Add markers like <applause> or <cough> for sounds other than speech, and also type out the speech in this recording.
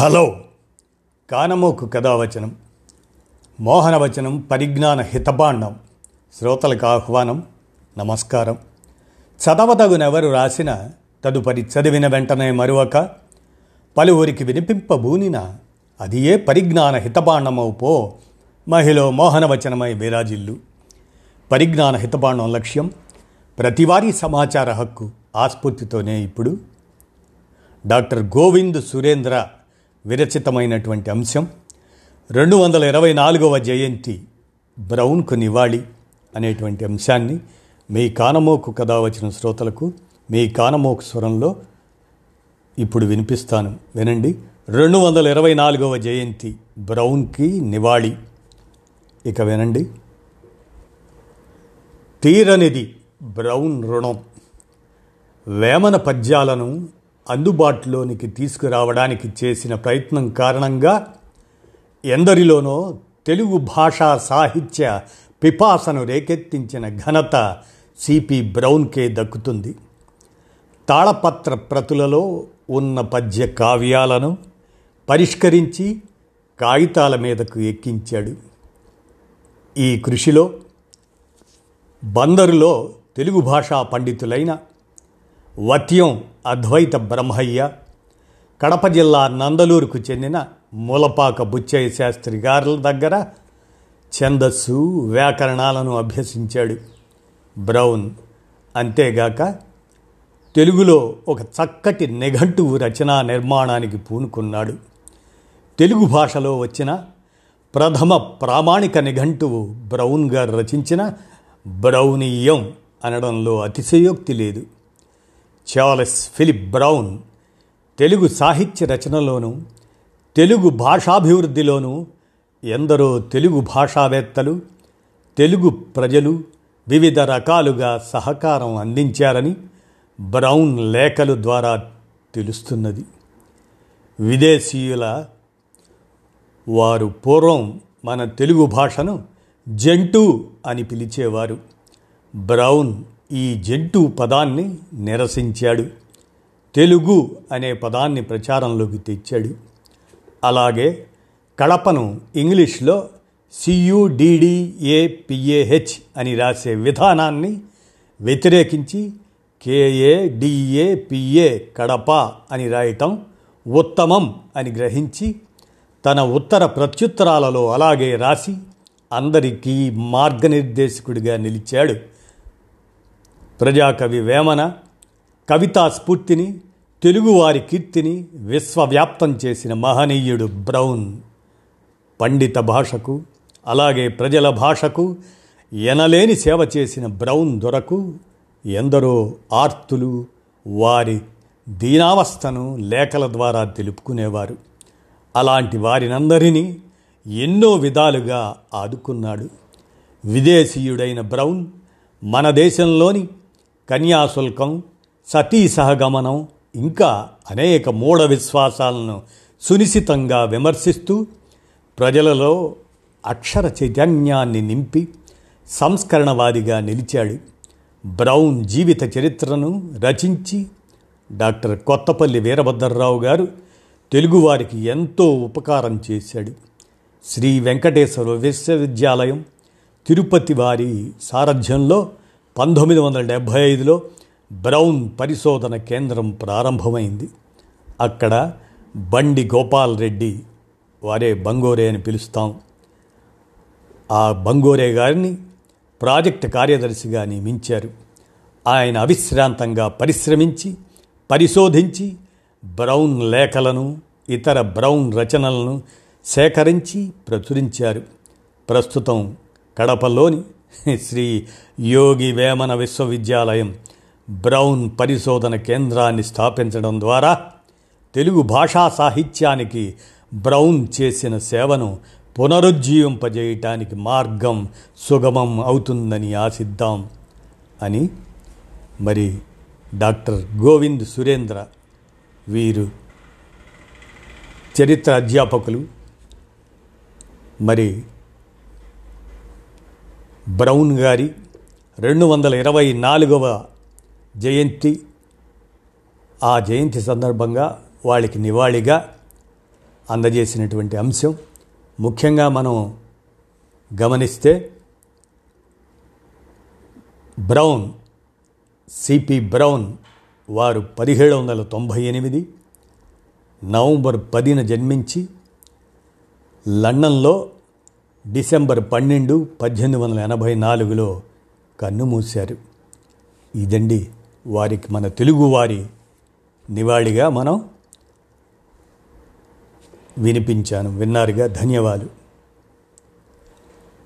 Hello. కానమోకు కథావచనం మోహనవచనం పరిజ్ఞాన హితబాండం శ్రోతలకు ఆహ్వానం నమస్కారం. చదవదగునెవరు రాసిన తదుపరి చదివిన వెంటనే మరొక పలువురికి వినిపింపబూనిన అది ఏ పరిజ్ఞాన హితబాండమవు పో మహిళ మోహనవచనమై విరాజిల్లు. పరిజ్ఞాన హితబాండం లక్ష్యం ప్రతివారీ సమాచార హక్కు ఆస్ఫూర్తితోనే ఇప్పుడు. డాక్టర్ గోవింద్ సురేంద్ర విరచితమైనటువంటి అంశం. రెండు వందల ఇరవై నాలుగవ జయంతి బ్రౌన్కు నివాళి అనేటువంటి అంశాన్ని మీ కానమోకు కథ వచ్చిన శ్రోతలకు మీ కానమోకు స్వరంలో ఇప్పుడు వినిపిస్తాను. వినండి. రెండు వందల ఇరవై నాలుగవ జయంతి బ్రౌన్కి నివాళి. ఇక వినండి. తీరనిది బ్రౌన్ రుణం. వేమన పద్యాలను అందుబాటులోనికి తీసుకురావడానికి చేసిన ప్రయత్నం కారణంగా ఎందరిలోనో తెలుగు భాషా సాహిత్య పిపాసను రేకెత్తించిన ఘనత సిపి బ్రౌన్కే దక్కుతుంది. తాళపత్ర ప్రతులలో ఉన్న పద్య కావ్యాలను పరిష్కరించి కాగితాల మీదకు ఎక్కించాడు. ఈ కృషిలో బందరులో తెలుగు భాషా పండితులైన వత్యం అద్వైత బ్రహ్మయ్య కడప జిల్లా నందలూరుకు చెందిన మూలపాక బుచ్చయ్య శాస్త్రి గారుల దగ్గర ఛందస్సు వ్యాకరణాలను అభ్యసించాడు. బ్రౌన్ అంతేగాక తెలుగులో ఒక చక్కటి నిఘంటువు రచనా నిర్మాణానికి పూనుకున్నాడు. తెలుగు భాషలో వచ్చిన ప్రథమ ప్రామాణిక నిఘంటువు బ్రౌన్ గారు రచించిన బ్రౌనీయం అనడంలో అతిశయోక్తి లేదు. చార్లెస్ ఫిలిప్ బ్రౌన్ తెలుగు సాహిత్య రచనలోనూ తెలుగు భాషాభివృద్ధిలోనూ ఎందరో తెలుగు భాషావేత్తలు తెలుగు ప్రజలు వివిధ రకాలుగా సహకారం అందించారని బ్రౌన్ లేఖలు ద్వారా తెలుస్తున్నది. విదేశీయుల వారు పూర్వం మన తెలుగు భాషను జంటు అని పిలిచేవారు. బ్రౌన్ ఈ జంటు పదాన్ని నిరసించాడు. తెలుగు అనే పదాన్ని ప్రచారంలోకి తెచ్చాడు. అలాగే కడపను ఇంగ్లీష్లో సియుడిడిఏపిఏహెచ్ అని రాసే విధానాన్ని వ్యతిరేకించి కేఏడిఏపిఏ కడప అని రాయటం ఉత్తమం అని గ్రహించి తన ఉత్తర ప్రత్యుత్తరాలలో అలాగే రాసి అందరికీ మార్గనిర్దేశకుడిగా నిలిచాడు. ప్రజాకవి వేమన కవితా స్ఫూర్తిని తెలుగువారి కీర్తిని విశ్వవ్యాప్తం చేసిన మహనీయుడు బ్రౌన్. పండిత భాషకు అలాగే ప్రజల భాషకు ఎనలేని సేవ చేసిన బ్రౌన్ దొరకు ఎందరో ఆర్తులు వారి దీనావస్థను లేఖల ద్వారా తెలుపుకునేవారు. అలాంటి వారినందరినీ ఎన్నో విధాలుగా ఆదుకున్నాడు. విదేశీయుడైన బ్రౌన్ మన దేశంలోని కన్యాశుల్కం సతీ సహగమనం ఇంకా అనేక మూఢ విశ్వాసాలను సునిశితంగా విమర్శిస్తూ ప్రజలలో అక్షర చైతన్యాన్ని నింపి సంస్కరణవాదిగా నిలిచాడు. బ్రౌన్ జీవిత చరిత్రను రచించి డాక్టర్ కొత్తపల్లి వీరభద్రరావు గారు తెలుగువారికి ఎంతో ఉపకారం చేశాడు. శ్రీ వెంకటేశ్వర విశ్వవిద్యాలయం తిరుపతి వారి సారథ్యంలో పంతొమ్మిది వందల డెబ్భై ఐదులో బ్రౌన్ పరిశోధన కేంద్రం ప్రారంభమైంది. అక్కడ బండి గోపాల్ రెడ్డి వారే బంగోరే అని పిలుస్తాం. ఆ బంగోరే గారిని ప్రాజెక్ట్ కార్యదర్శిగా నియమించారు. ఆయన అవిశ్రాంతంగా పరిశ్రమించి పరిశోధించి బ్రౌన్ లేఖలను ఇతర బ్రౌన్ రచనలను సేకరించి ప్రచురించారు. ప్రస్తుతం కడపలోని <laughs> శ్రీ యోగి వేమన విశ్వవిద్యాలయం బ్రౌన్ పరిశోధన కేంద్రాన్ని స్థాపించడం ద్వారా తెలుగు భాషా సాహిత్యానికి బ్రౌన్ చేసిన సేవను పునరుజ్జీవింపజేయటానికి మార్గం సుగమం అవుతుందని ఆశిద్దాం అని మరి డాక్టర్ గోవింద్ సురేంద్ర వీరు చరిత్ర అధ్యాపకులు మరి బ్రౌన్ గారి రెండు వందల ఇరవై నాలుగవ జయంతి. ఆ జయంతి సందర్భంగా వాళ్ళకి నివాళిగా అందజేసినటువంటి అంశం. ముఖ్యంగా మనం గమనిస్తే బ్రౌన్ సిపి బ్రౌన్ వారు పదిహేడు వందల తొంభై ఎనిమిది నవంబర్ పదిన జన్మించి లండన్లో డిసెంబర్ పన్నెండు పద్దెనిమిది వందల ఎనభై నాలుగులో కన్నుమూశారు ఇదండి వారికి మన తెలుగువారి నివాళిగా మనం వినిపించాను. విన్నారుగా? ధన్యవాదాలు.